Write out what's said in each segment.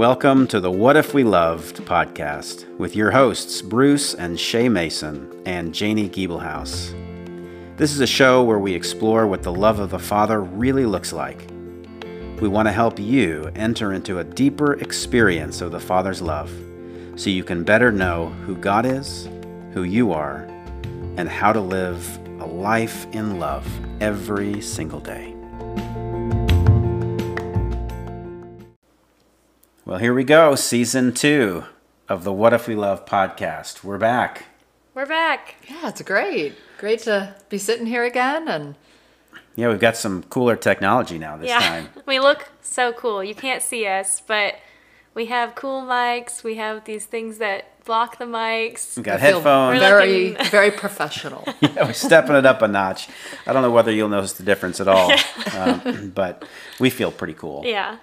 Welcome to the What If We Loved podcast with your hosts, Bruce and Shay Mason and Janie Giebelhaus. This is a show where we explore what the love of the Father really looks like. We want to help you enter into a deeper experience of the Father's love so you can better know who God is, who you are, and how to live a life in love every single day. Well, here we go, season two of the What If We Love podcast. We're back. We're back. Yeah, it's great. Great to be sitting here again and Yeah, we've got some cooler technology now this yeah. time. we look so cool. You can't see us, but we have cool mics. We have these things that block the mics. We've got I headphones. We're very looking- very professional. Yeah, we're stepping it up a notch. I don't know whether you'll notice the difference at all, um, but we feel pretty cool. Yeah.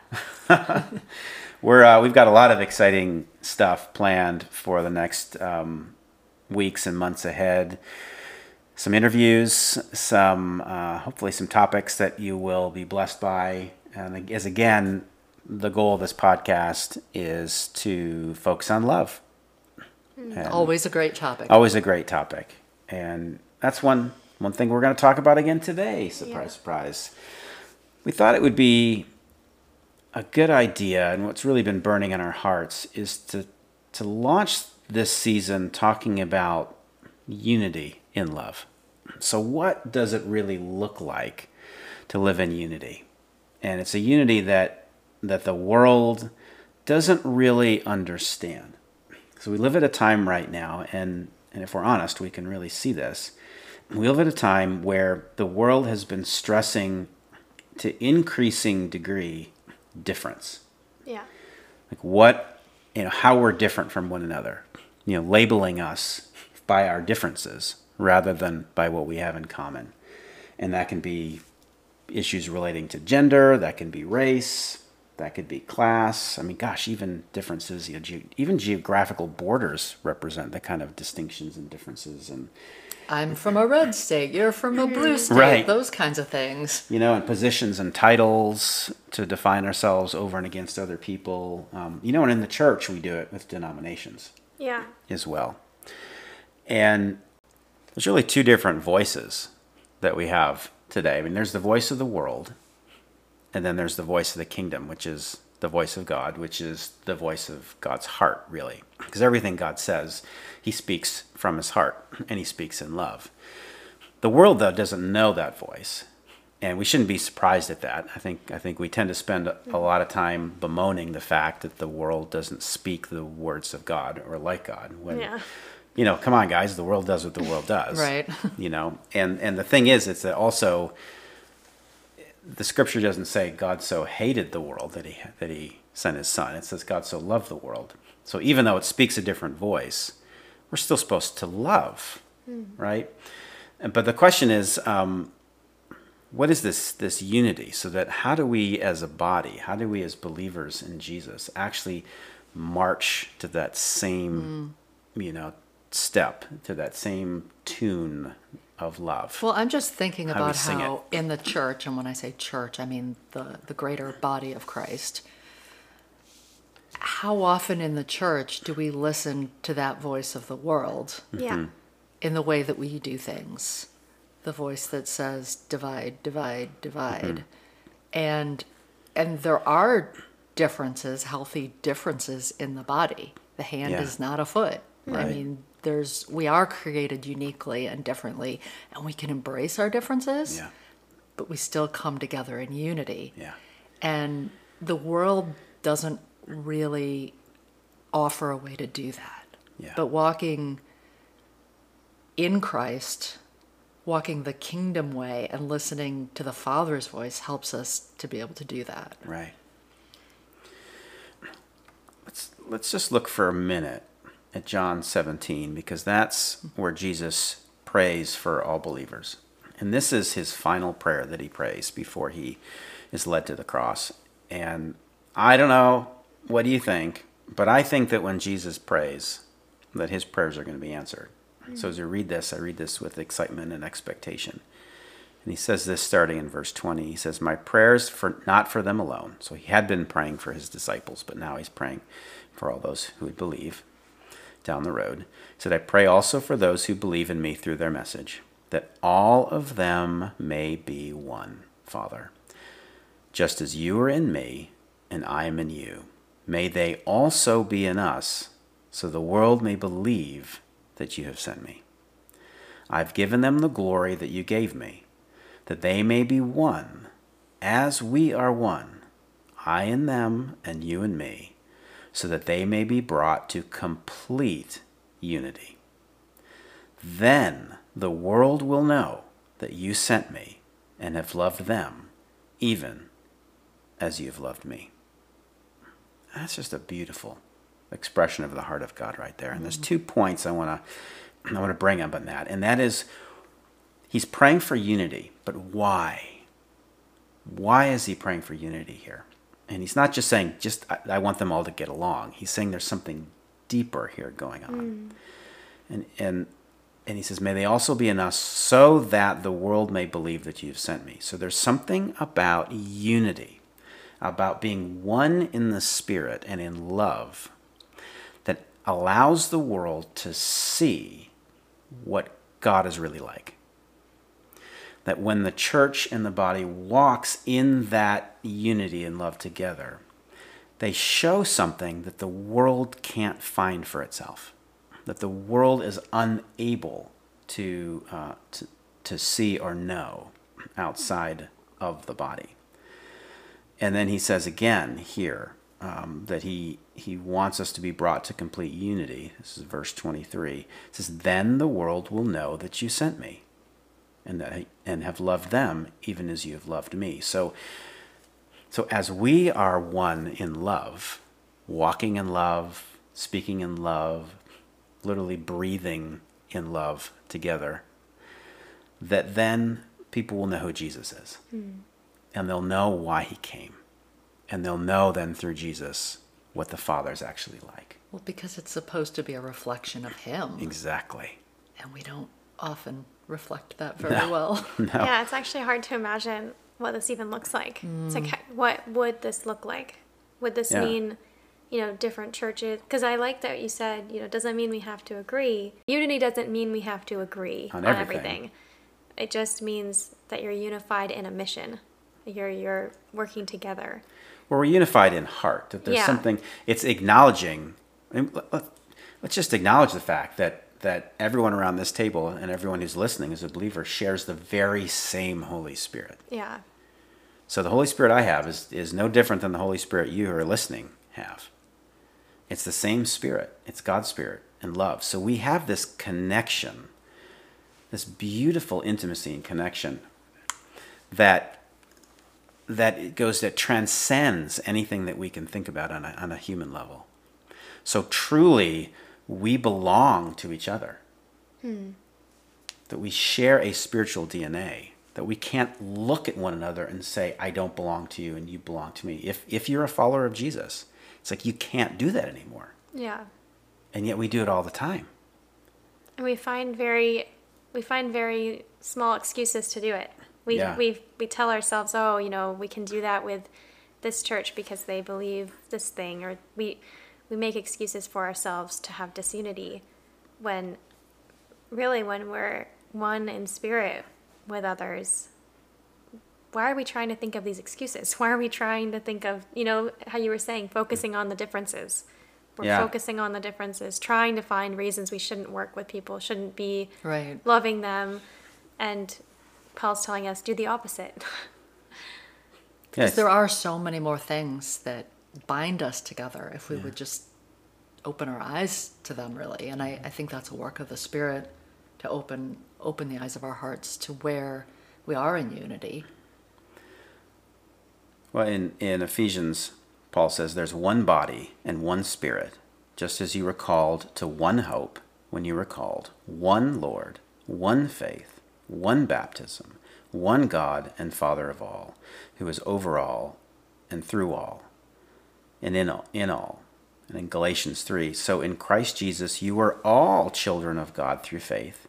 We're uh, we've got a lot of exciting stuff planned for the next um, weeks and months ahead. Some interviews, some uh, hopefully some topics that you will be blessed by, and as again, the goal of this podcast is to focus on love. And- Always a great topic. always a great topic and that's one one thing we're going to talk about again today surprise Yeah. surprise we thought it would be a good idea and what's really been burning in our hearts is to to launch this season talking about unity in love. So what does it really look like to live in unity? And it's a unity that that the world doesn't really understand. So we live at a time right now, and, and if we're honest, we can really see this. We live at a time where the world has been stressing to increasing degree difference. Yeah. Like what, you know, how we're different from one another. You know, labeling us by our differences rather than by what we have in common. And that can be issues relating to gender, that can be race, that could be class. I mean, gosh, even differences, you know, ge- even geographical borders represent the kind of distinctions and differences, and I'm from a red state, you're from a blue state, Right. those kinds of things. you know, and positions and titles to define ourselves over and against other people. Um, you know, and in the church we do it with denominations Yeah. as well. And there's really two different voices that we have today. I mean, there's the voice of the world, and then there's the voice of the kingdom, which is the voice of God, which is the voice of God's heart, really. Because everything God says, he speaks from his heart, and he speaks in love. The world, though, doesn't know that voice. And we shouldn't be surprised at that. I think I think we tend to spend a lot of time bemoaning the fact that the world doesn't speak the words of God or like God. When Yeah. you know, come on, guys, the world does what the world does, Right. You know, and and the thing is, it's that also the scripture doesn't say God so hated the world that he that he sent his son. It says God so loved the world. So even though it speaks a different voice, we're still supposed to love, right? But the question is, um, what is this this unity? So that how do we as a body, how do we as believers in Jesus actually march to that same, you know, step, to that same tune of love? Well, I'm just thinking How about sing how in the church, and when I say church, I mean the, the greater body of Christ. How often in the church do we listen to that voice of the world Yeah. Mm-hmm. in the way that we do things? The voice that says divide, divide, divide. Mm-hmm. And and there are differences, healthy differences in the body. The hand Yeah. is not a foot. I mean, there's we are created uniquely and differently, and we can embrace our differences, Yeah, but we still come together in unity. yeah, And the world doesn't really offer a way to do that. Yeah. But walking in Christ, walking the kingdom way, and listening to the Father's voice helps us to be able to do that. right. Let's let's just look for a minute at John 17 because that's where Jesus prays for all believers. And this is his final prayer that he prays before he is led to the cross. And I don't know, what do you think? But I think that when Jesus prays, that his prayers are going to be answered. So as I read this, I read this with excitement and expectation. And he says this starting in verse 20. He says, My prayers for not for them alone. So he had been praying for his disciples, but now he's praying for all those who would believe down the road. He said, I pray also for those who believe in me through their message, that all of them may be one, Father. Just as you are in me and I am in you, may they also be in us, so the world may believe that you have sent me. I've given them the glory that you gave me that they may be one, as we are one, I and them, and you and me, so that they may be brought to complete unity. Then the world will know that you sent me and have loved them, even as you have loved me. That's just a beautiful expression of the heart of God right there. And there's two points I want to I want to bring up on that, and that is He's praying for unity, but why? Why is he praying for unity here? And he's not just saying, just I, I want them all to get along. He's saying there's something deeper here going on. Mm. And, and, and he says, May they also be in us so that the world may believe that you've sent me. So there's something about unity, about being one in the spirit and in love that allows the world to see what God is really like that when the church and the body walks in that unity and love together, they show something that the world can't find for itself, that the world is unable to, uh, to, to see or know outside of the body. And then he says again here um, that he, he wants us to be brought to complete unity. This is verse 23. It says, Then the world will know that you sent me and that and have loved them even as you have loved me. So so as we are one in love, walking in love, speaking in love, literally breathing in love together, that then people will know who Jesus is. Mm. And they'll know why he came. And they'll know then through Jesus what the Father's actually like. Well, because it's supposed to be a reflection of him. Exactly. And we don't often reflect that very no. well. No. Yeah, it's actually hard to imagine what this even looks like. Mm. It's like, mm. what would this look like? Would this yeah. mean, you know, different churches? Because I like that you said, you know, doesn't mean we have to agree. Unity doesn't mean we have to agree on, on everything. everything. It just means that you're unified in a mission. You're you're working together. Well, we're unified in heart. That there's yeah. something. It's acknowledging. Let's just acknowledge the fact that that everyone around this table and everyone who's listening as a believer shares the very same Holy Spirit. Yeah. So the Holy Spirit I have is, is no different than the Holy Spirit you who are listening have. It's the same Spirit, it's God's Spirit and love. So we have this connection, this beautiful intimacy and connection that that it goes that transcends anything that we can think about on a, on a human level. So truly, we belong to each other. Hmm. That we share a spiritual DNA. That we can't look at one another and say, I don't belong to you and you belong to me. If, if you're a follower of Jesus, it's like you can't do that anymore. Yeah. And yet we do it all the time. And we find very we find very small excuses to do it. We yeah. we we tell ourselves, "Oh, you know, we can do that with this church because they believe this thing," or we we make excuses for ourselves to have disunity when really when we're one in spirit with others why are we trying to think of these excuses why are we trying to think of you know how you were saying focusing on the differences we're yeah. focusing on the differences trying to find reasons we shouldn't work with people shouldn't be right. loving them and paul's telling us do the opposite because yes. there are so many more things that bind us together if we yeah. would just open our eyes to them really and I, I think that's a work of the spirit to open open the eyes of our hearts to where we are in unity well in, in ephesians paul says there's one body and one spirit just as you were called to one hope when you were called one lord one faith one baptism one god and father of all who is over all and through all and in all, in all. And in Galatians 3, so in Christ Jesus you are all children of God through faith.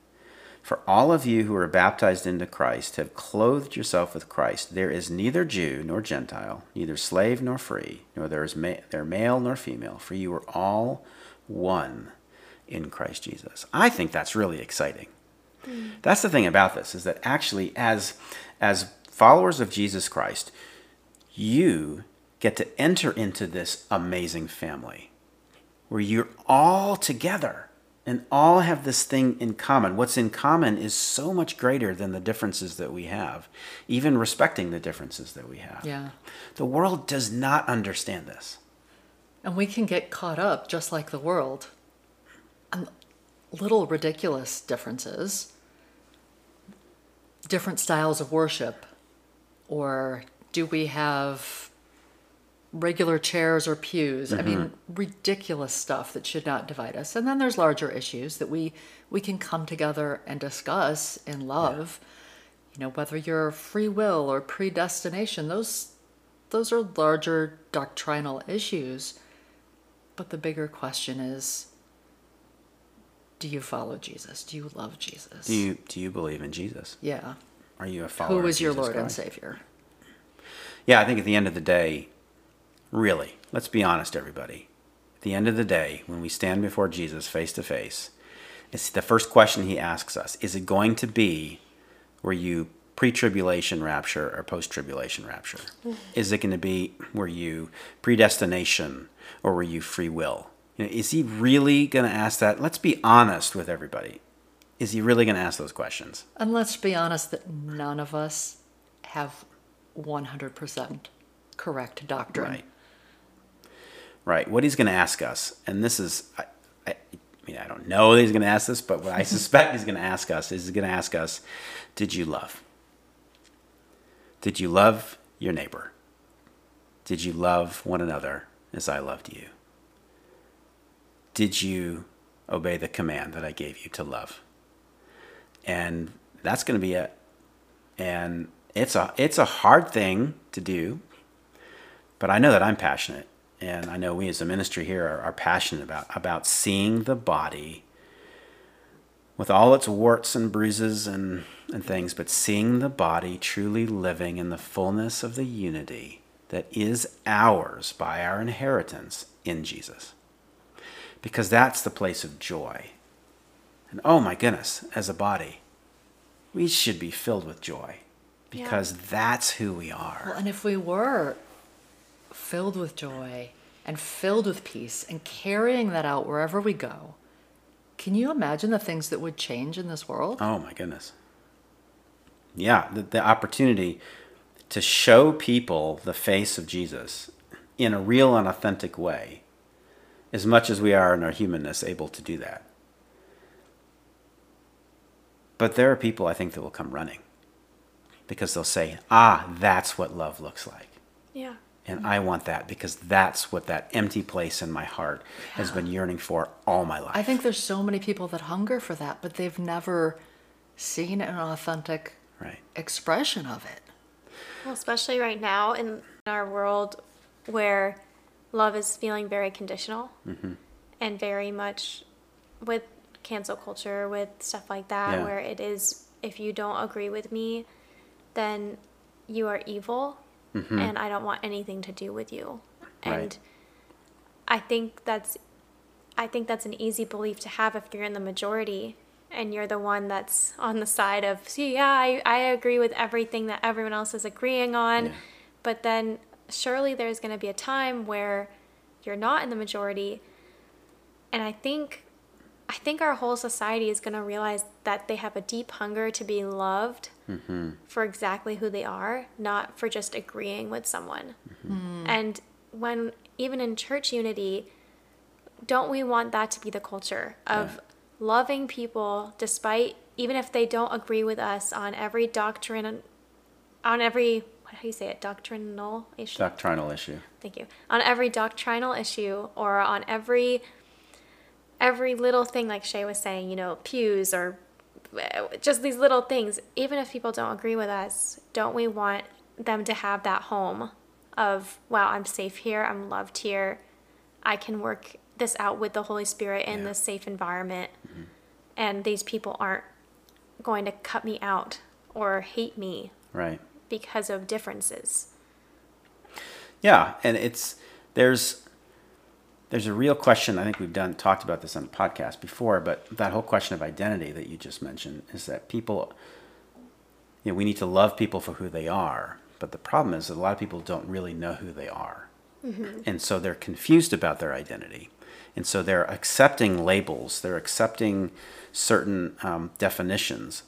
For all of you who are baptized into Christ have clothed yourself with Christ. There is neither Jew nor Gentile, neither slave nor free, nor there is ma- there male nor female, for you are all one in Christ Jesus. I think that's really exciting. Mm. That's the thing about this is that actually as as followers of Jesus Christ, you get to enter into this amazing family where you're all together and all have this thing in common. What's in common is so much greater than the differences that we have, even respecting the differences that we have. Yeah. The world does not understand this. And we can get caught up just like the world on little ridiculous differences, different styles of worship, or do we have regular chairs or pews. Mm-hmm. I mean, mm-hmm. ridiculous stuff that should not divide us. And then there's larger issues that we we can come together and discuss in love. Yeah. You know, whether you're free will or predestination, those those are larger doctrinal issues. But the bigger question is do you follow Jesus? Do you love Jesus? Do you do you believe in Jesus? Yeah. Are you a follower? Who is your Lord Christ? and Savior? Yeah, I think at the end of the day, Really, let's be honest, everybody. At the end of the day, when we stand before Jesus face to face, it's the first question he asks us is it going to be were you pre tribulation rapture or post tribulation rapture? Mm-hmm. Is it going to be were you predestination or were you free will? You know, is he really going to ask that? Let's be honest with everybody. Is he really going to ask those questions? And let's be honest that none of us have 100% correct doctrine. Right right? What he's going to ask us, and this is, I, I, I mean, I don't know that he's going to ask this, but what I suspect he's going to ask us is he's going to ask us, did you love? Did you love your neighbor? Did you love one another as I loved you? Did you obey the command that I gave you to love? And that's going to be it. And it's a it's a hard thing to do, but I know that I'm passionate and I know we as a ministry here are, are passionate about about seeing the body with all its warts and bruises and, and things, but seeing the body truly living in the fullness of the unity that is ours by our inheritance in Jesus. Because that's the place of joy. And oh my goodness, as a body, we should be filled with joy because yeah. that's who we are. Well, and if we were filled with joy and filled with peace and carrying that out wherever we go, can you imagine the things that would change in this world? Oh my goodness. Yeah, the, the opportunity to show people the face of Jesus in a real and authentic way, as much as we are in our humanness able to do that. But there are people I think that will come running because they'll say, ah, that's what love looks like. Yeah. And I want that because that's what that empty place in my heart yeah. has been yearning for all my life. I think there's so many people that hunger for that, but they've never seen an authentic right. expression of it. Well, especially right now in our world where love is feeling very conditional mm-hmm. and very much with cancel culture, with stuff like that, yeah. where it is if you don't agree with me, then you are evil mm-hmm. and I don't want anything to do with you. And. I think that's I think that's an easy belief to have if you're in the majority and you're the one that's on the side of see yeah I, I agree with everything that everyone else is agreeing on yeah. but then surely there's going to be a time where you're not in the majority and i think I think our whole society is going to realize that they have a deep hunger to be loved mm-hmm. for exactly who they are, not for just agreeing with someone. Mm-hmm. And when, even in church unity, don't we want that to be the culture of yeah. loving people despite, even if they don't agree with us on every doctrine, on every, how do you say it, doctrinal issue? Doctrinal issue. Thank you. On every doctrinal issue or on every every little thing, like Shay was saying, you know, pews or uh, just these little things, even if people don't agree with us, don't we want them to have that home of, wow, I'm safe here, I'm loved here, I can work this out with the Holy Spirit in yeah. this safe environment, mm-hmm. and these people aren't going to cut me out or hate me Right. Because of differences. Yeah, and it's there's there's a real question. I think we've done talked about this on the podcast before, but that whole question of identity that you just mentioned is that people, you know, we need to love people for who they are. But the problem is that a lot of people don't really know who they are, and so they're confused about their identity, and so they're accepting labels. They're accepting certain um, definitions.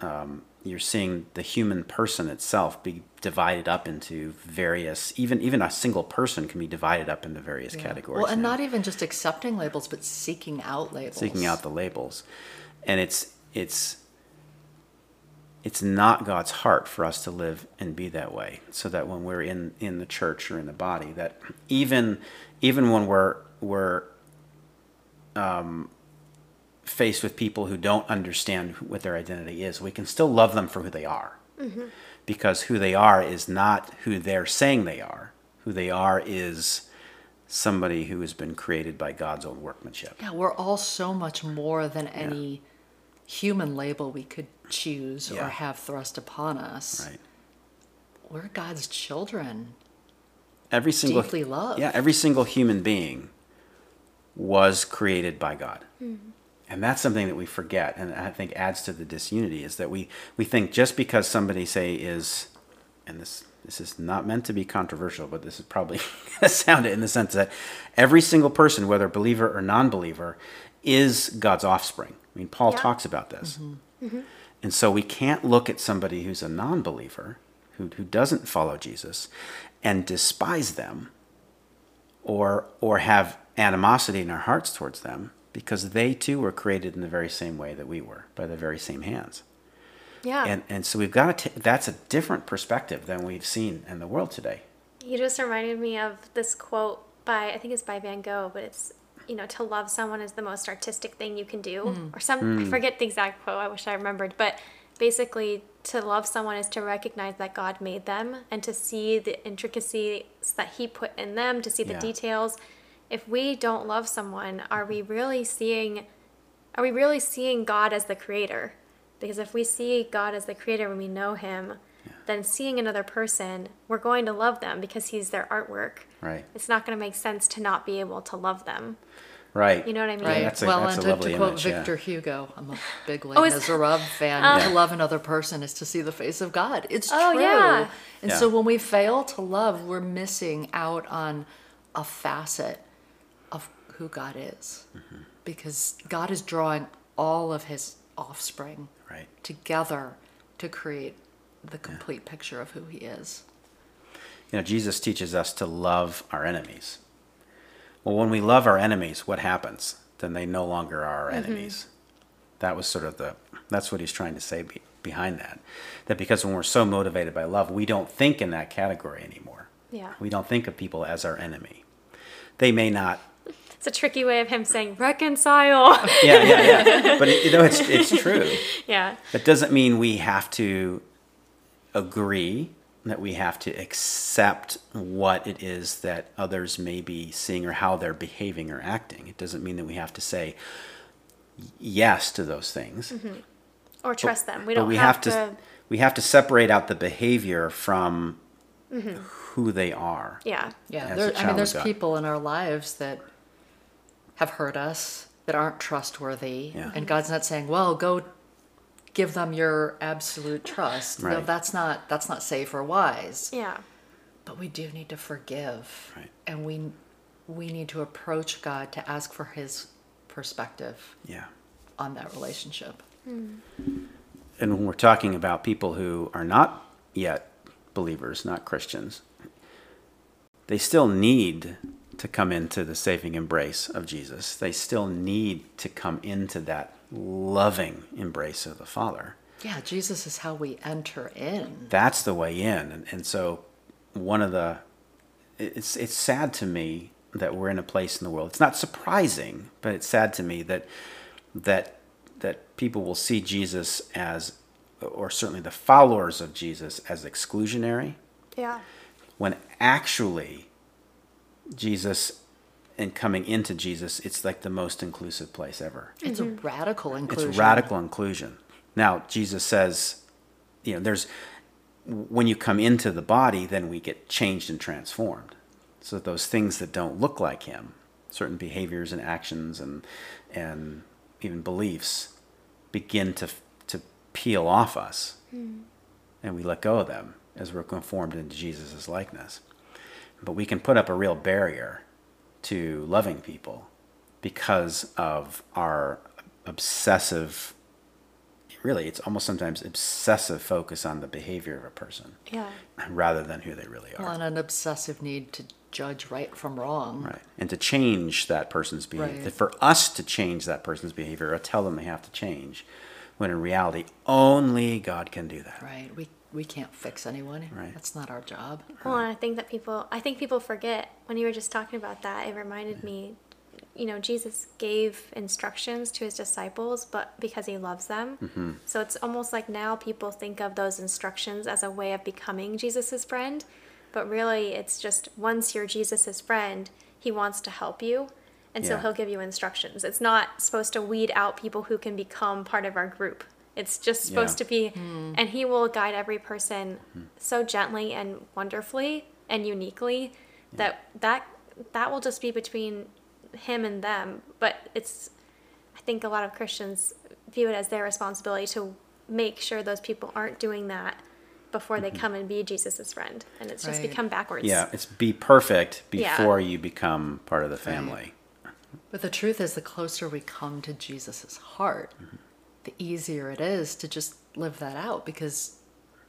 Um, you're seeing the human person itself be divided up into various even even a single person can be divided up into various categories Well, and now, not even just accepting labels, but seeking out labels. seeking out the labels. And it's it's it's not God's heart for us to live and be that way so that when we're in in the church or in the body that even even when we're we're um, faced with people who don't understand what their identity is, we can still love them for who they are. Mm-hmm. Because who they are is not who they're saying they are. Who they are is somebody who has been created by God's own workmanship. Yeah, we're all so much more than any human label we could choose Yeah. or have thrust upon us. Right. We're God's children. Every single Deeply loved. Yeah, every single human being was created by God. Mm-hmm. And that's something that we forget and I think adds to the disunity is that we, we think just because somebody say is and this this is not meant to be controversial, but this is probably sound it in the sense that every single person, whether believer or non-believer, is God's offspring. I mean, Paul Yeah. talks about this, mm-hmm. Mm-hmm. and so we can't look at somebody who's a non-believer, who who doesn't follow Jesus, and despise them, or or have animosity in our hearts towards them, because they too were created in the very same way that we were, by the very same hands Yeah. and and so we've got to. that's a different perspective than we've seen in the world today. You just reminded me of this quote by I think it's by Van Gogh, but it's you know to love someone is the most artistic thing you can do, or mm. some I mm. forget the exact quote. I wish I remembered, but basically to love someone is to recognize that God made them and to see the intricacies that He put in them, to see the Yeah. details. If we don't love someone, are we really seeing? Are we really seeing God as the creator? Because if we see God as the creator when we know Him, then seeing another person, we're going to love them because He's their artwork. Right. It's not going to make sense to not be able to love them. Right. You know what I mean? Right. that's a- well, that's a and to, to quote image, yeah. Victor Hugo, I'm a big oh, Les Oh, is- Miserables fan. Yeah. To love another person is to see the face of God. It's Oh, true. yeah. And Yeah. so when we fail to love, we're missing out on a facet of who God is. Mm-hmm. Because God is drawing all of his offspring Right. together to create the complete picture of who he is. You know, Jesus teaches us to love our enemies. Well, when we love our enemies, what happens? Then they no longer are our enemies. That was sort of the. That's what he's trying to say be, behind that. That because when we're so motivated by love, we don't think in that category anymore. Yeah. We don't think of people as our enemy. They may not It's a tricky way of him saying reconcile. yeah, yeah, yeah. But it, you know, it's it's true. yeah. That doesn't mean we have to agree that we have to accept what it is that others may be seeing or how they're behaving or acting. It doesn't mean that we have to say yes to those things. Mm-hmm. Or trust them. We don't we have, have to, we have to separate out the behavior from mm-hmm. who they are. Yeah. Yeah, as there, a I child mean, there's people in our lives that have hurt us, that aren't trustworthy, Yeah. and God's not saying, "Well, go give them your absolute trust." No, that's not that's not safe or wise. Yeah. But we do need to forgive, Right. and we we need to approach God to ask for His perspective Yeah. on that relationship. Hmm. And when we're talking about people who are not yet believers, not Christians, they still need to come into the saving embrace of Jesus. They still need to come into that loving embrace of the Father. Yeah, Jesus is how we enter in. That's the way in. And, and so, one of the, it's, it's sad to me that we're in a place in the world. It's not surprising, but it's sad to me that, that, that people will see Jesus as, or certainly the followers of Jesus, as exclusionary Yeah. when actually Jesus and coming into Jesus, it's like the most inclusive place ever. It's a radical inclusion. It's radical inclusion. Now, Jesus says, you know, there's when you come into the body, then we get changed and transformed. So those things that don't look like him, certain behaviors and actions and and even beliefs begin to to peel off us. Mm. And we let go of them as we're conformed into Jesus' likeness. But we can put up a real barrier to loving people because of our obsessive really it's almost sometimes obsessive focus on the behavior of a person yeah. rather than who they really are. Well, and an obsessive need to judge right from wrong. Right. And to change that person's behavior right. for us to change that person's behavior or tell them they have to change when in reality only god can do that. Right. We we can't fix anyone right that's not our job well and i think that people i think people forget when you were just talking about that it reminded yeah. me you know, Jesus gave instructions to his disciples, but because he loves them. Mm-hmm. So it's almost like now people think of those instructions as a way of becoming Jesus's friend, but really it's just once you're Jesus's friend, he wants to help you. And yeah. so he'll give you instructions. It's not supposed to weed out people who can become part of our group. It's just supposed yeah. to be, mm. and he will guide every person mm. so gently and wonderfully and uniquely yeah. that that that will just be between him and them, but it's I think a lot of Christians view it as their responsibility to make sure those people aren't doing that before they mm-hmm. come and be Jesus's friend, and it's just right. become backwards. Yeah, it's be perfect before yeah. you become part of the family. Right. But the truth is, the closer we come to Jesus's heart, mm-hmm. The easier it is to just live that out because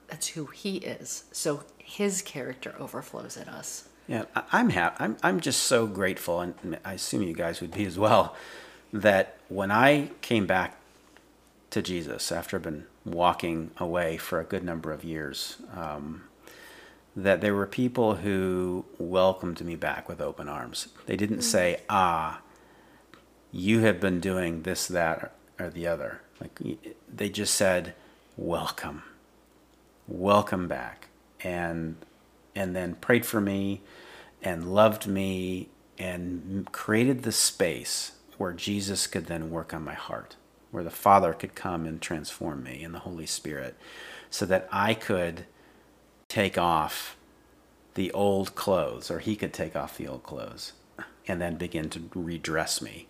that's who He is. So His character overflows in us. Yeah, I'm happy. I'm I'm just so grateful, and I assume you guys would be as well. That when I came back to Jesus after I've been walking away for a good number of years, um, that there were people who welcomed me back with open arms. They didn't mm. say, "Ah, you have been doing this, that, or the other." Like they just said, "Welcome, welcome back," and and then prayed for me and loved me and created the space where Jesus could then work on my heart, where the Father could come and transform me in the Holy Spirit, so that I could take off the old clothes, or He could take off the old clothes, and then begin to redress me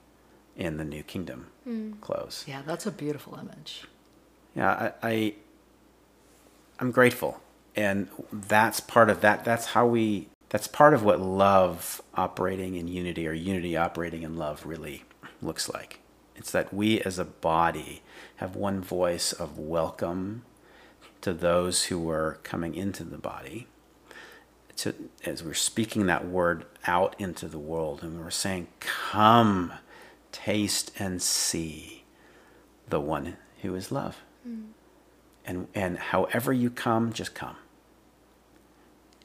in the new kingdom mm. clothes. Yeah, that's a beautiful image. Yeah, I, I I'm grateful and that's part of that that's how we that's part of what love operating in unity or unity operating in love really looks like it's that we as a body have one voice of welcome to those who are coming into the body to, as we're speaking that word out into the world and we're saying come taste and see the one who is love mm. and and however you come just come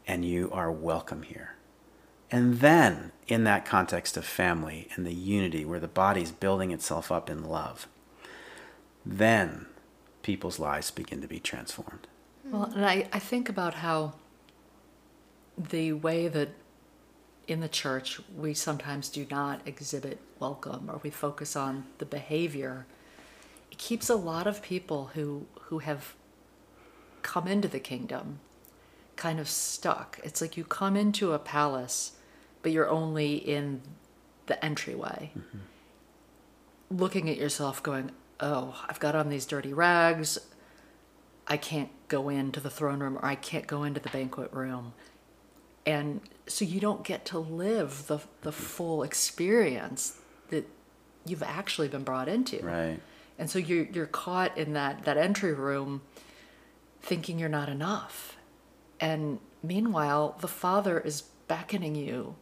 and you are welcome here. And then, in that context of family and the unity where the body's building itself up in love, then people's lives begin to be transformed. Well, and I, I think about how the way that in the church we sometimes do not exhibit welcome or we focus on the behavior, it keeps a lot of people who, who have come into the kingdom kind of stuck. It's like you come into a palace, but you're only in the entryway, mm-hmm. looking at yourself, going, Oh, I've got on these dirty rags. I can't go into the throne room or I can't go into the banquet room. And so you don't get to live the, the full experience that you've actually been brought into. Right. And so you're, you're caught in that, that entry room thinking you're not enough and meanwhile, the Father is beckoning you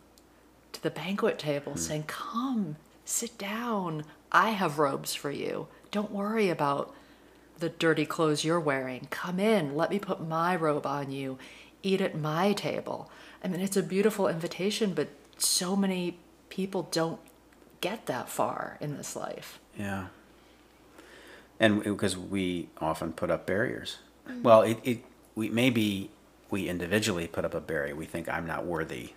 to the banquet table, mm. saying, Come, sit down. I have robes for you. Don't worry about the dirty clothes you're wearing. Come in. Let me put my robe on you. Eat at my table. I mean, it's a beautiful invitation, but so many people don't get that far in this life. Yeah. And because we often put up barriers. Mm-hmm. Well, it, it we maybe we individually put up a barrier. We think I'm not worthy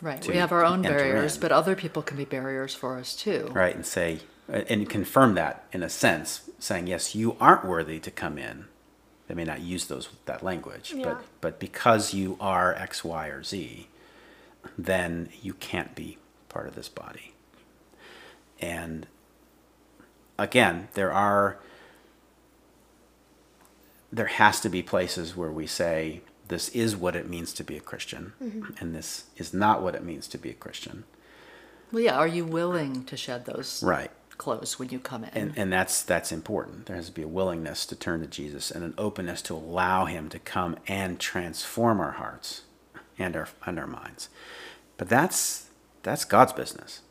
Right. We have our own barriers, in. but other people can be barriers for us too. right and say and confirm that in a sense saying yes you aren't worthy to come in they may not use those that language Yeah. but but because you are x y or z then you can't be part of this body and again there are there has to be places where we say this is what it means to be a christian mm-hmm. and this is not what it means to be a christian Well, yeah. Are you willing to shed those right clothes when you come in? and and that's that's important. There has to be a willingness to turn to Jesus and an openness to allow Him to come and transform our hearts and our and our minds. But that's that's God's business.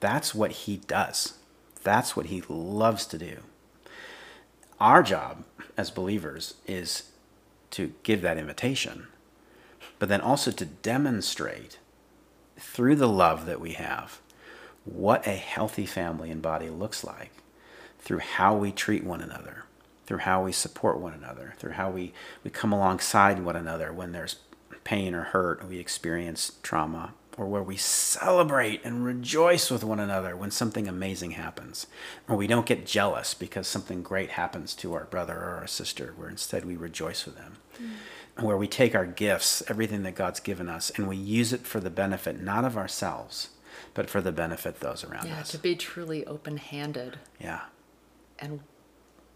That's what He does. That's what He loves to do. Our job as believers is to give that invitation, but then also to demonstrate through the love that we have what a healthy family and body looks like through how we treat one another, through how we support one another, through how we, we come alongside one another when there's pain or hurt, or we experience trauma, or where we celebrate and rejoice with one another when something amazing happens, or we don't get jealous because something great happens to our brother or our sister, where instead we rejoice with them. Mm. Where we take our gifts, everything that God's given us, and we use it for the benefit not of ourselves, but for the benefit of those around yeah, us. to be truly open-handed Yeah. and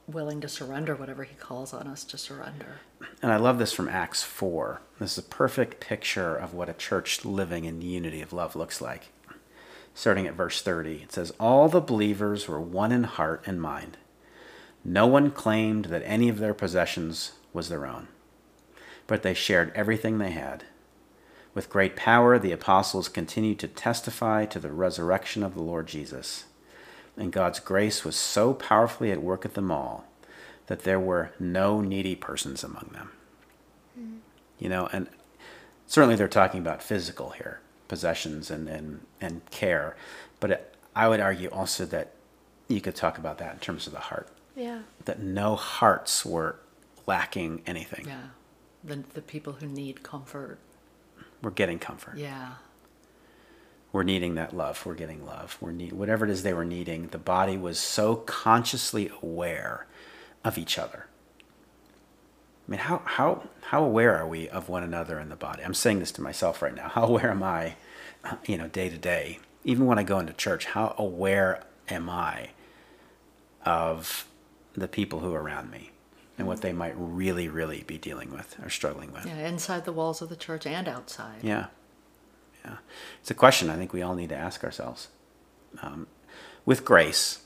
willing to surrender whatever He calls on us to surrender. And I love this from Acts 4. This is a perfect picture of what a church living in unity of love looks like. Starting at verse 30, it says, All the believers were one in heart and mind. No one claimed that any of their possessions was their own, but they shared everything they had. With great power, the apostles continued to testify to the resurrection of the Lord Jesus. And God's grace was so powerfully at work at them all that there were no needy persons among them. Mm-hmm. You know, and certainly they're talking about physical here, possessions and, and, and care. But it, I would argue also that you could talk about that in terms of the heart, Yeah. that no hearts were lacking anything. Yeah. The, the people who need comfort. We're getting comfort. Yeah. We're needing that love. We're getting love. We're need, whatever it is they were needing. The body was so consciously aware of each other. I mean, how, how, how aware are we of one another in the body? I'm saying this to myself right now. How aware am I, you know, day to day? Even when I go into church, how aware am I of the people who are around me and what they might really, really be dealing with or struggling with? Yeah. Inside the walls of the church and outside. Yeah. Yeah. It's a question I think we all need to ask ourselves. Um, with grace,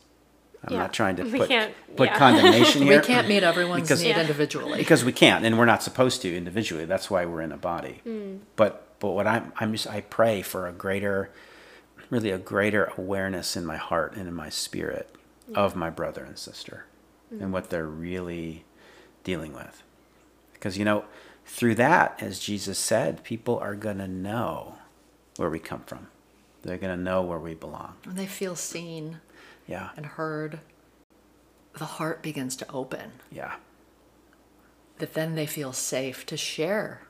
I'm Yeah. not trying to put, can't- put yeah. condemnation We can't meet everyone's Because- need Yeah. individually. because we can't, and we're not supposed to individually. That's why we're in a body. But but what I'm I'm just I pray for a greater, really a greater awareness in my heart and in my spirit of my brother and sister, and what they're really dealing with. Because you know, through that, as Jesus said, people are gonna know where we come from. They're gonna know where we belong. When they feel seen Yeah. and heard, the heart begins to open. Yeah. That then they feel safe to share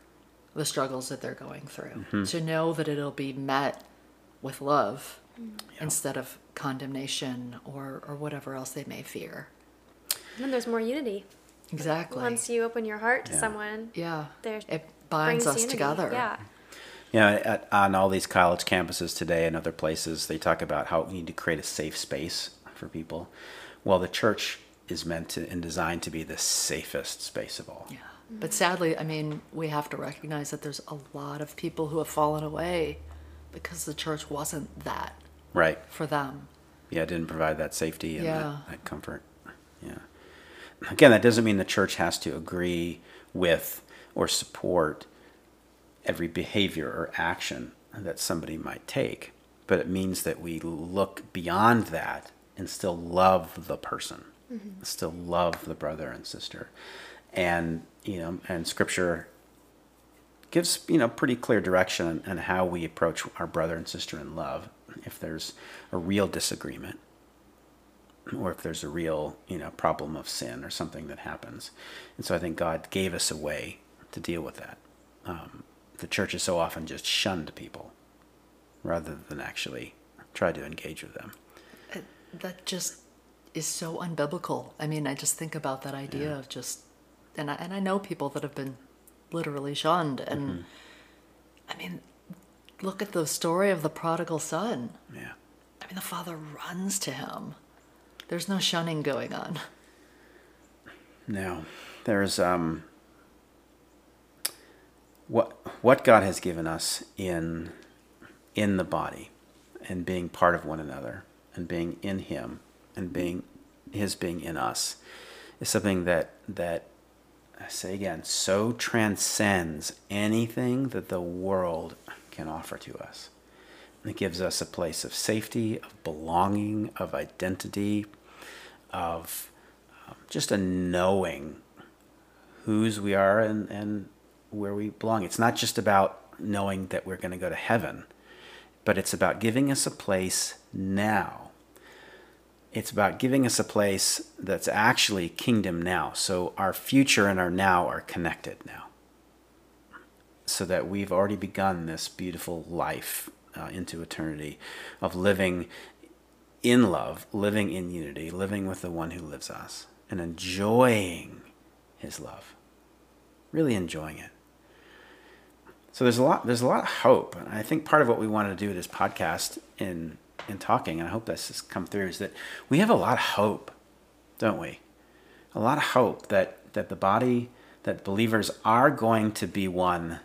the struggles that they're going through, Mm-hmm. to know that it'll be met with love instead of condemnation or, or whatever else they may fear. And then there's more unity. Exactly. Once you open your heart to Yeah. someone, yeah. There's- it binds brings us unity. together. Yeah. You know, on all these college campuses today and other places, they talk about how we need to create a safe space for people. Well, the church is meant to and designed to be the safest space of all. Yeah. But sadly, I mean, we have to recognize that there's a lot of people who have fallen away because the church wasn't that Right. for them. Yeah, it didn't provide that safety and Yeah. that, that comfort. Yeah. Again, that doesn't mean the church has to agree with or support every behavior or action that somebody might take, but it means that we look beyond that and still love the person, mm-hmm. still love the brother and sister. And, you know, and scripture gives, you know, pretty clear direction on, on how we approach our brother and sister in love if there's a real disagreement or if there's a real you know problem of sin or something that happens and so i think god gave us a way to deal with that um, the church has so often just shunned people rather than actually try to engage with them. That just is so unbiblical. I mean, I just think about that idea yeah. of just, and I, and I know people that have been literally shunned. And mm-hmm. I mean, look at the story of the prodigal son. Yeah. I mean, the father runs to him. There's no shunning going on. No. There's, um, what what God has given us in in the body and being part of one another and being in him and being his being in us is something that that I say again so transcends anything that the world can offer to us. It gives us a place of safety, of belonging, of identity, of um, just a knowing whose we are and, and where we belong. It's not just about knowing that we're going to go to heaven, but it's about giving us a place now. It's about giving us a place that's actually kingdom now. So our future and our now are connected now. So that we've already begun this beautiful life uh, into eternity of living in love, living in unity, living with the one who lives us, and enjoying his love. Really enjoying it. So there's a lot there's a lot of hope, and I think part of what we wanted to do with this podcast in in talking, and I hope this has come through, is that we have a lot of hope, don't we? A lot of hope that that the body that believers are going to be one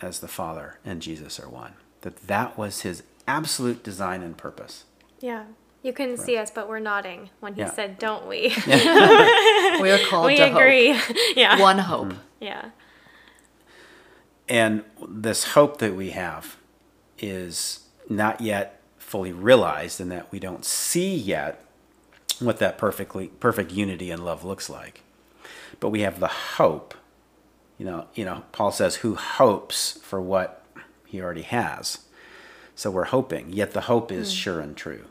as the Father and Jesus are one. That that was his absolute design and purpose. Yeah. You couldn't see us, but we're nodding when he yeah. said, "Don't we?" We are called we to agree. hope. yeah. One hope. Mm. Yeah. And this hope that we have is not yet fully realized in that we don't see yet what that perfectly perfect unity and love looks like. But we have the hope. You know, you know, Paul says who hopes for what he already has. So we're hoping, yet the hope is mm. sure and true.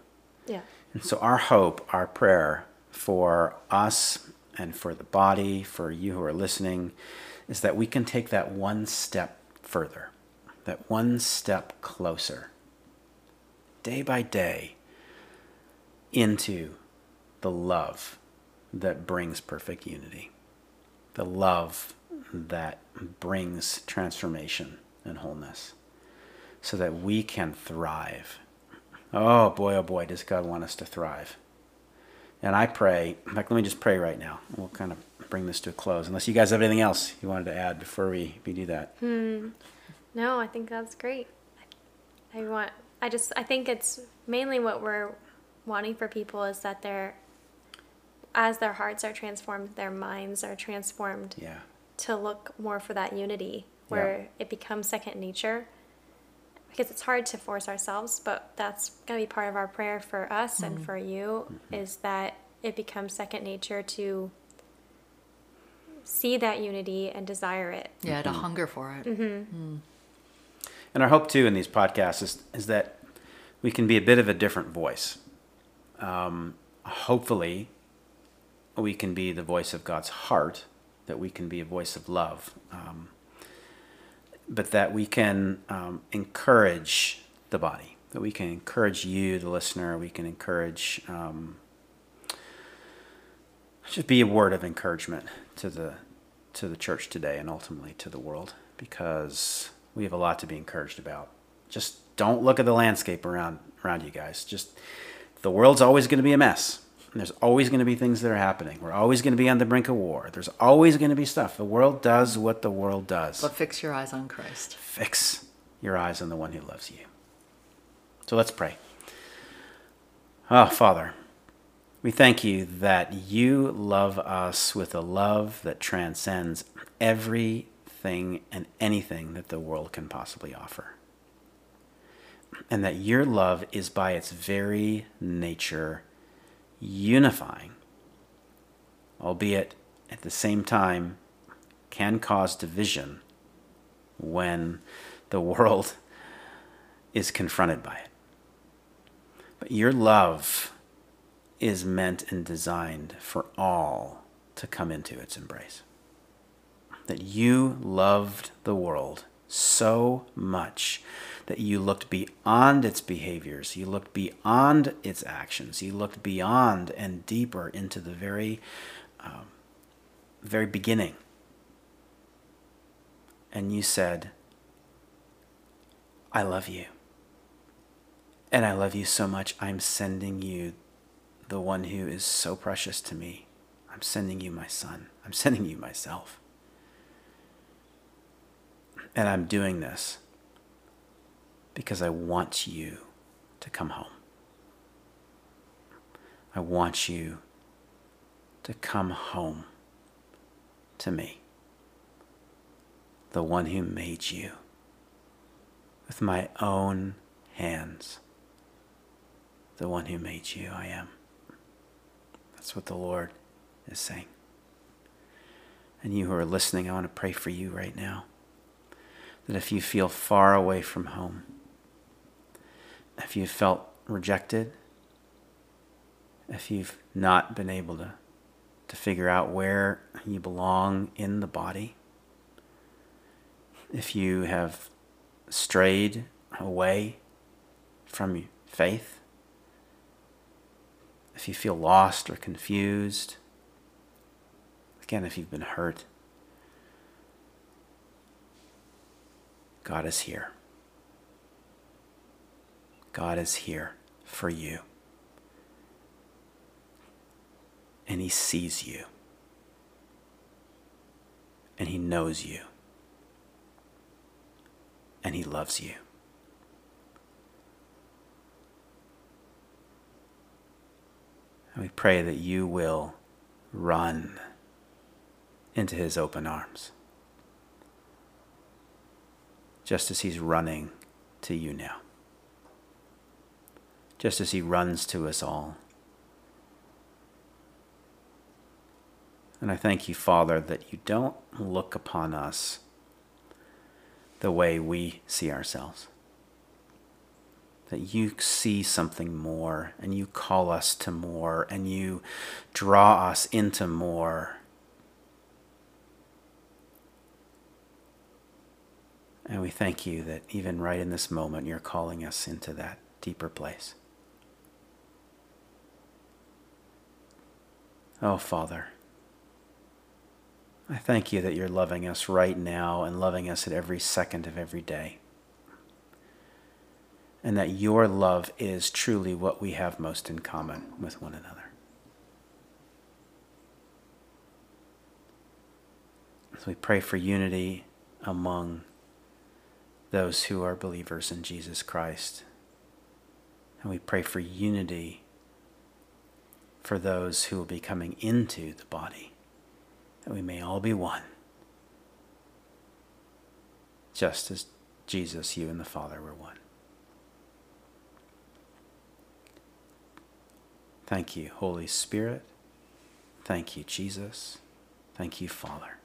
Yeah. And so our hope, our prayer for us and for the body, for you who are listening, is that we can take that one step further, that one step closer, day by day, into the love that brings perfect unity, the love that brings transformation and wholeness, so that we can thrive. Oh boy, oh boy, does God want us to thrive. And I pray, in fact, let me just pray right now. We'll kind of bring this to a close. Unless you guys have anything else you wanted to add before we, we do that. Hmm. No, I think that's great. I, want. I just. I think it's mainly what we're wanting for people is that they're, as their hearts are transformed, their minds are transformed. Yeah. To look more for that unity, where yeah. it becomes second nature. Because it's hard to force ourselves, but that's gonna be part of our prayer for us mm-hmm. and for you, mm-hmm. is that it becomes second nature to see that unity and desire it. Yeah, to mm-hmm. hunger for it. Mm-hmm. Mm. And our hope too in these podcasts is, is that we can be a bit of a different voice. Um, hopefully, we can be the voice of God's heart, that we can be a voice of love, um, but that we can um, encourage the body, that we can encourage you, the listener, we can encourage um, just be a word of encouragement to the to the church today and ultimately to the world because we have a lot to be encouraged about. Just don't look at the landscape around around you guys. Just the world's always going to be a mess. There's always going to be things that are happening. We're always going to be on the brink of war. There's always going to be stuff. The world does what the world does. But fix your eyes on Christ. Fix your eyes on the one who loves you. So let's pray. Oh, Father, we thank you that you love us with a love that transcends everything and anything that the world can possibly offer. And that your love is by its very nature unifying, albeit at the same time can cause division when the world is confronted by it. But your love is meant and designed for all to come into its embrace. That you loved the world so much that you looked beyond its behaviors, you looked beyond its actions, you looked beyond and deeper into the very, um, very beginning. And you said, I love you. And I love you so much, I'm sending you the one who is so precious to me. I'm sending you my son. I'm sending you myself. And I'm doing this because I want you to come home. I want you to come home to me, the one who made you with my own hands, the one who made you, I am. That's what the Lord is saying. And you who are listening, I want to pray for you right now. That if you feel far away from home, if you've felt rejected, if you've not been able to, to figure out where you belong in the body, if you have strayed away from faith, if you feel lost or confused, again, if you've been hurt, God is here. God is here for you. And He sees you. And He knows you. And He loves you. And we pray that you will run into His open arms, just as He's running to you now just as he runs to us all. And I thank you, Father, that you don't look upon us the way we see ourselves. That you see something more and you call us to more and you draw us into more. And we thank you that even right in this moment, you're calling us into that deeper place. Oh, Father, I thank you that you're loving us right now and loving us at every second of every day. And that your love is truly what we have most in common with one another. So we pray for unity among those who are believers in Jesus Christ. And we pray for unity for those who will be coming into the body, that we may all be one, just as Jesus, you and the Father were one. Thank you, Holy Spirit. Thank you, Jesus. Thank you, Father.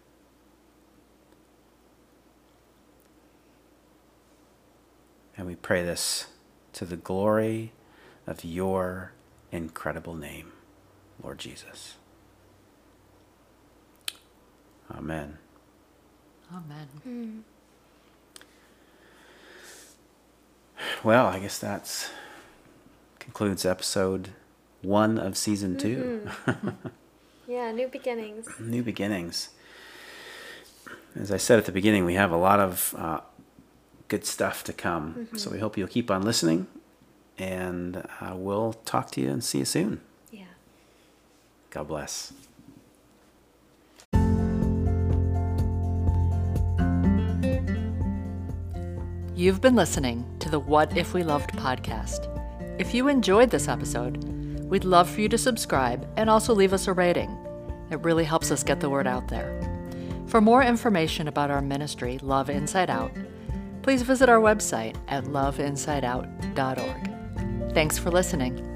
And we pray this to the glory of your incredible name. Lord Jesus. Amen. Amen. Mm. Well, I guess that's concludes episode one of season 2 Mm-hmm. yeah, new beginnings. new beginnings. As I said at the beginning, we have a lot of uh, good stuff to come. Mm-hmm. So we hope you'll keep on listening, and uh, we'll talk to you and see you soon. God bless. You've been listening to the What If We Loved podcast. If you enjoyed this episode, we'd love for you to subscribe and also leave us a rating. It really helps us get the word out there. For more information about our ministry, Love Inside Out, please visit our website at loveinsideout.org. Thanks for listening.